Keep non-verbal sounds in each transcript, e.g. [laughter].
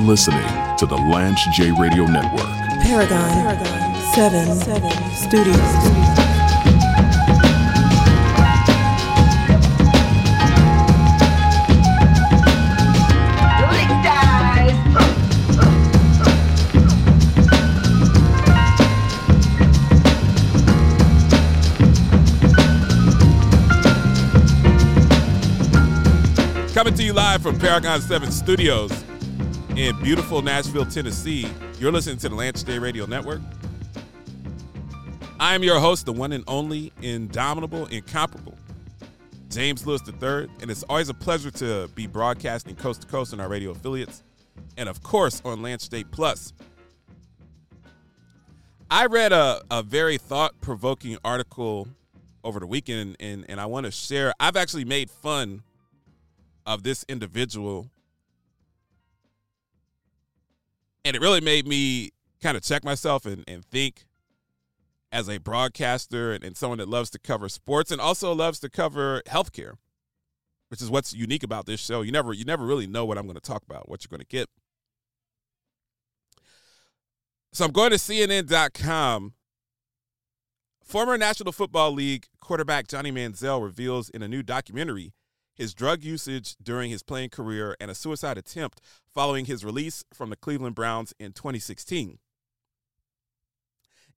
You're listening to the Lance J Radio Network. Paragon, Paragon 7, 7 Studios. Coming to you live from Paragon 7 Studios in beautiful Nashville, Tennessee. You're listening to the Lance J Radio Network. I am your host, the one and only, indomitable, incomparable, James Lewis III, and it's always a pleasure to be broadcasting coast to coast on our radio affiliates, and of course on Lance State Plus. I read a, a very thought provoking article over the weekend, and, and I want to share. I've actually made fun of this individual. And it really made me kind of check myself and, and think as a broadcaster and, and someone that loves to cover sports and also loves to cover healthcare, which is what's unique about this show. You never you never really know what I'm going to talk about, what you're going to get. So I'm going to CNN.com. Former National Football League quarterback Johnny Manziel reveals in a new documentary his drug usage during his playing career, and a suicide attempt following his release from the Cleveland Browns in 2016.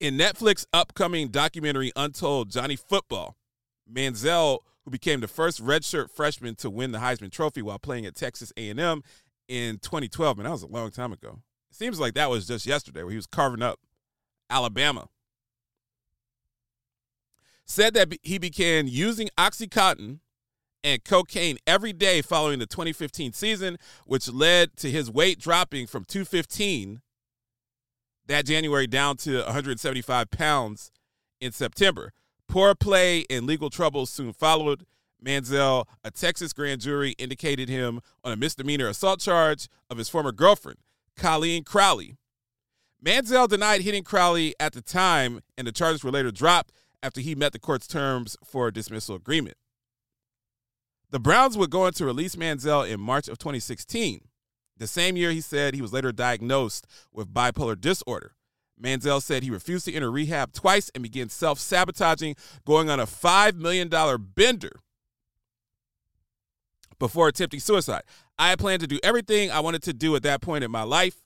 In Netflix's upcoming documentary Untold Johnny Football, Manziel, who became the first redshirt freshman to win the Heisman Trophy while playing at Texas A&M in 2012, man, that was a long time ago. It seems like that was just yesterday where he was carving up Alabama. Said that he began using OxyContin and cocaine every day following the 2015 season, which led to his weight dropping from 215 that January down to 175 pounds in September. Poor play and legal troubles soon followed. Manziel, a Texas grand jury indicated him on a misdemeanor assault charge of his former girlfriend, Colleen Crowley. Manziel denied hitting Crowley at the time, and the charges were later dropped after he met the court's terms for a dismissal agreement. The Browns were going to release Manziel in March of 2016. The same year, he said he was later diagnosed with bipolar disorder. Manziel said he refused to enter rehab twice and began self sabotaging, going on a $5 million bender before attempting suicide. I had planned to do everything I wanted to do at that point in my life,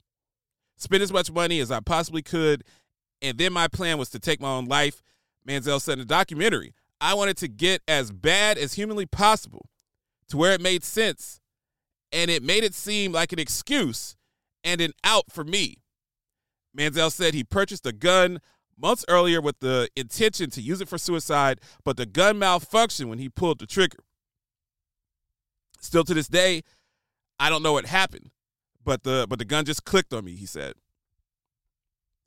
spend as much money as I possibly could, and then my plan was to take my own life. Manziel said in a documentary, I wanted to get as bad as humanly possible to where it made sense and it made it seem like an excuse and an out for me. Manziel said he purchased a gun months earlier with the intention to use it for suicide, but the gun malfunctioned when he pulled the trigger. Still to this day, I don't know what happened, but the but the gun just clicked on me, he said.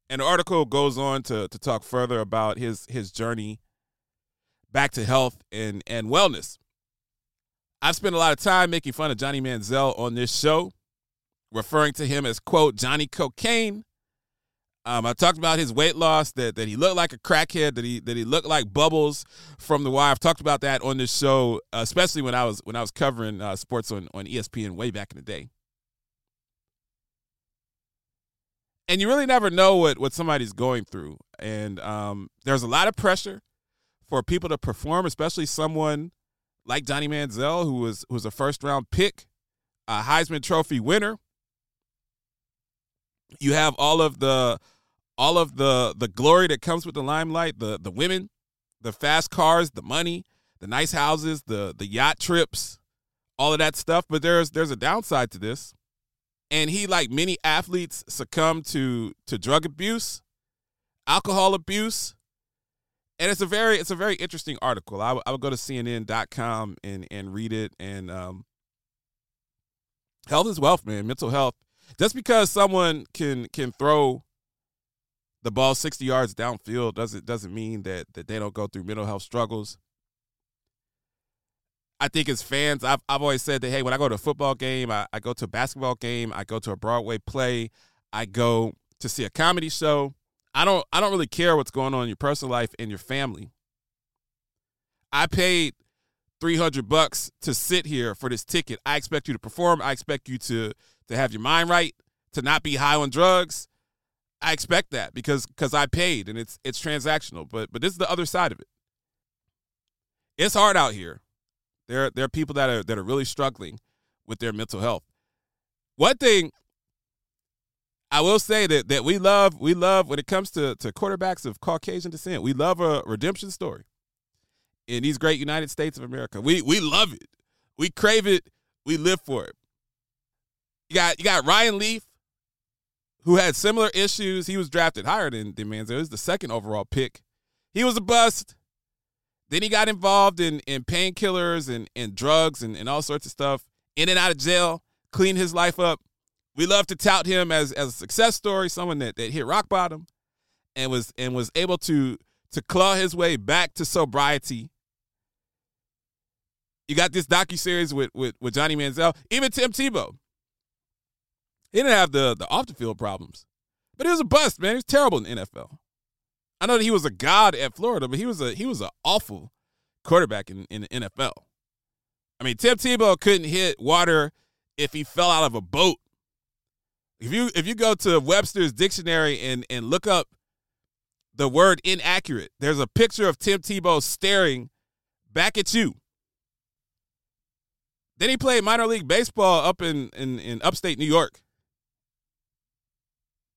And the article goes on to to talk further about his his journey back to health and and wellness. I've spent a lot of time making fun of Johnny Manziel on this show, referring to him as, quote, Johnny Cocaine. Um, I talked about his weight loss, that, that he looked like a crackhead, that he that he looked like Bubbles from The Wire. I've talked about that on this show, especially when I was when I was covering uh, sports on, on ESPN way back in the day. And you really never know what, what somebody's going through. And um, there's a lot of pressure for people to perform, especially someone like Johnny Manziel, who was who was a first round pick, a Heisman Trophy winner. You have all of the all of the the glory that comes with the limelight, the the women, the fast cars, the money, the nice houses, the the yacht trips, all of that stuff. But there's there's a downside to this, and he, like many athletes, succumbed to to drug abuse, alcohol abuse, and it's a very it's a very interesting article. I, w- I would go to CNN.com and and read it. And um, health is wealth, man. Mental health. Just because someone can can throw the ball sixty yards downfield doesn't doesn't mean that that they don't go through mental health struggles. I think as fans, I've I've always said that hey, when I go to a football game, I, I go to a basketball game, I go to a Broadway play, I go to see a comedy show. I don't I don't really care what's going on in your personal life and your family. I paid 300 bucks to sit here for this ticket. I expect you to perform. I expect you to to have your mind right, to not be high on drugs. I expect that because because I paid and it's it's transactional. But but this is the other side of it. It's hard out here. There there are people that are that are really struggling with their mental health. One thing I will say that that we love we love when it comes to to quarterbacks of Caucasian descent, we love a redemption story in these great United States of America. We we love it. We crave it. We live for it. You got you got Ryan Leaf, who had similar issues. He was drafted higher than, than Manziel. He was the second overall pick. He was a bust. Then he got involved in, in painkillers and, and drugs and, and all sorts of stuff. In and out of jail, cleaned his life up. We love to tout him as, as a success story, someone that, that hit rock bottom and was and was able to to claw his way back to sobriety. You got this docu series with, with with Johnny Manziel, even Tim Tebow. He didn't have the the off the field problems, but he was a bust, man. He was terrible in the NFL. I know that he was a god at Florida, but he was a he was an awful quarterback in, in the NFL. I mean, Tim Tebow couldn't hit water if he fell out of a boat. If you if you go to Webster's dictionary and and look up the word inaccurate, there's a picture of Tim Tebow staring back at you. Then he played minor league baseball up in, in, in upstate New York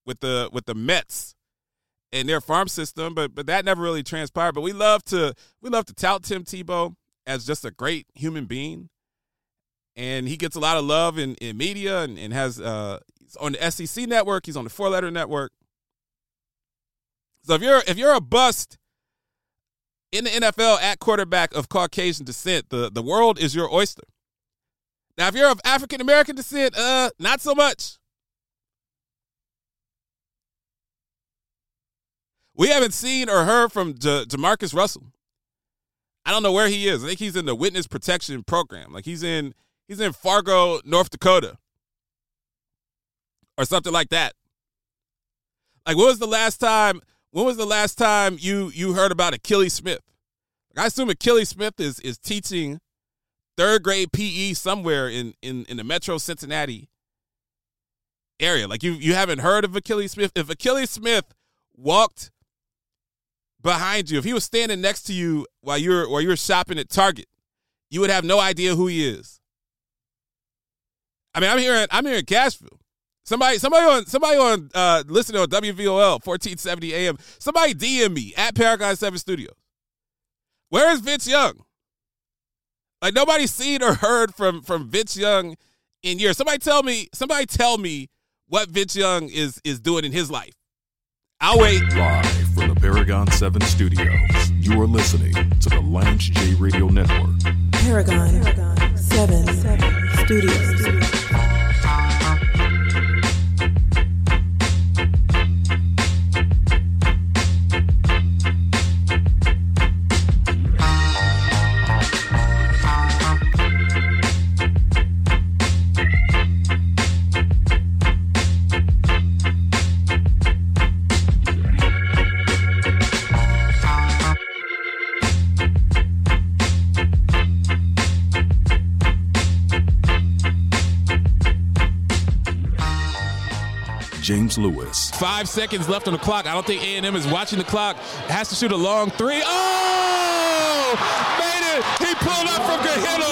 with the with the Mets and their farm system, but but that never really transpired. But we love to we love to tout Tim Tebow as just a great human being, and he gets a lot of love in, in media and, and has uh, on the SEC network. He's on the Four Letter Network. So if you're if you're a bust in the NFL at quarterback of Caucasian descent, the the world is your oyster. Now, if you're of African American descent, uh, not so much. We haven't seen or heard from J- Jamarcus Russell. I don't know where he is. I think he's in the witness protection program. Like he's in he's in Fargo, North Dakota. Or something like that. Like when was the last time when was the last time you you heard about Akili Smith? Like I assume Akili Smith is is teaching third grade PE somewhere in in in the Metro Cincinnati area. Like you you haven't heard of Akili Smith. If Akili Smith walked behind you, if he was standing next to you while you're while you're shopping at Target, you would have no idea who he is. I mean, I'm hearing I'm hearing Cashville. Somebody, somebody on somebody on uh listening on WVOL 1470 AM. Somebody DM me at Paragon 7 Studios. Where is Vince Young? Like nobody's seen or heard from from Vince Young in years. Somebody tell me, somebody tell me what Vince Young is is doing in his life. I'll wait. Live from the Paragon 7 studios, you are listening to the Lance J Radio Network. Paragon, 7, Studios. James Lewis, Five seconds left on the clock. I don't think A&M is watching the clock. Has to shoot a long three. Oh! Made it! He pulled up from Gehenna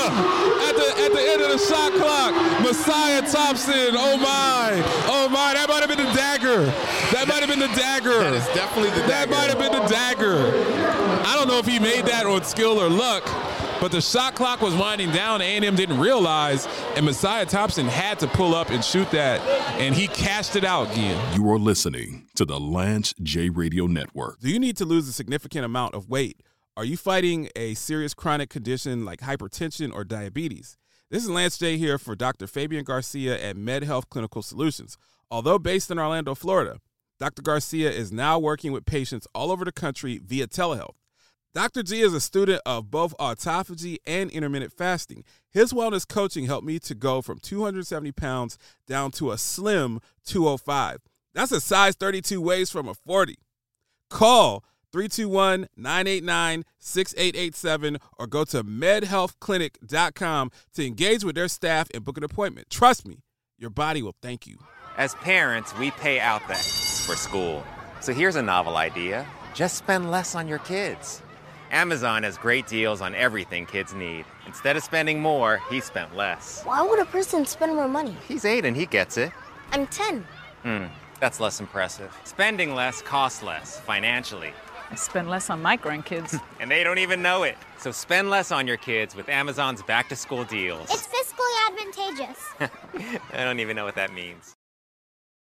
at the at the end of the shot clock. Messiah Thompson. Oh my! Oh my! That might have been the dagger. That might have been the dagger. That is definitely the dagger. That might have been the dagger. I don't know if he made that on skill or luck, but the shot clock was winding down. A&M didn't realize, and Messiah Thompson had to pull up and shoot that, and he cashed it out again. you are listening to the Lance J Radio Network. Do you need to lose a significant amount of weight? Are you fighting a serious chronic condition like hypertension or diabetes? This is Lance J here for Dr. Fabian Garcia at MedHealth Clinical Solutions. Although based in Orlando, Florida, Dr. Garcia is now working with patients all over the country via telehealth. Dr. G is a student of both autophagy and intermittent fasting. His wellness coaching helped me to go from 270 pounds down to a slim 205. That's a size 32 waist from a 40. Call 321 989 6887 or go to medhealthclinic.com to engage with their staff and book an appointment. Trust me, Your body will thank you. As parents, we pay out the for school. So here's a novel idea just spend less on your kids. Amazon has great deals on everything kids need. Instead of spending more, he spent less. Why would a person spend more money? He's eight and he gets it. I'm 10. Hmm, that's less impressive. Spending less costs less financially. I spend less on my grandkids. [laughs] and they don't even know it. So spend less on your kids with Amazon's back to school deals. It's fiscally advantageous. [laughs] I don't even know what that means.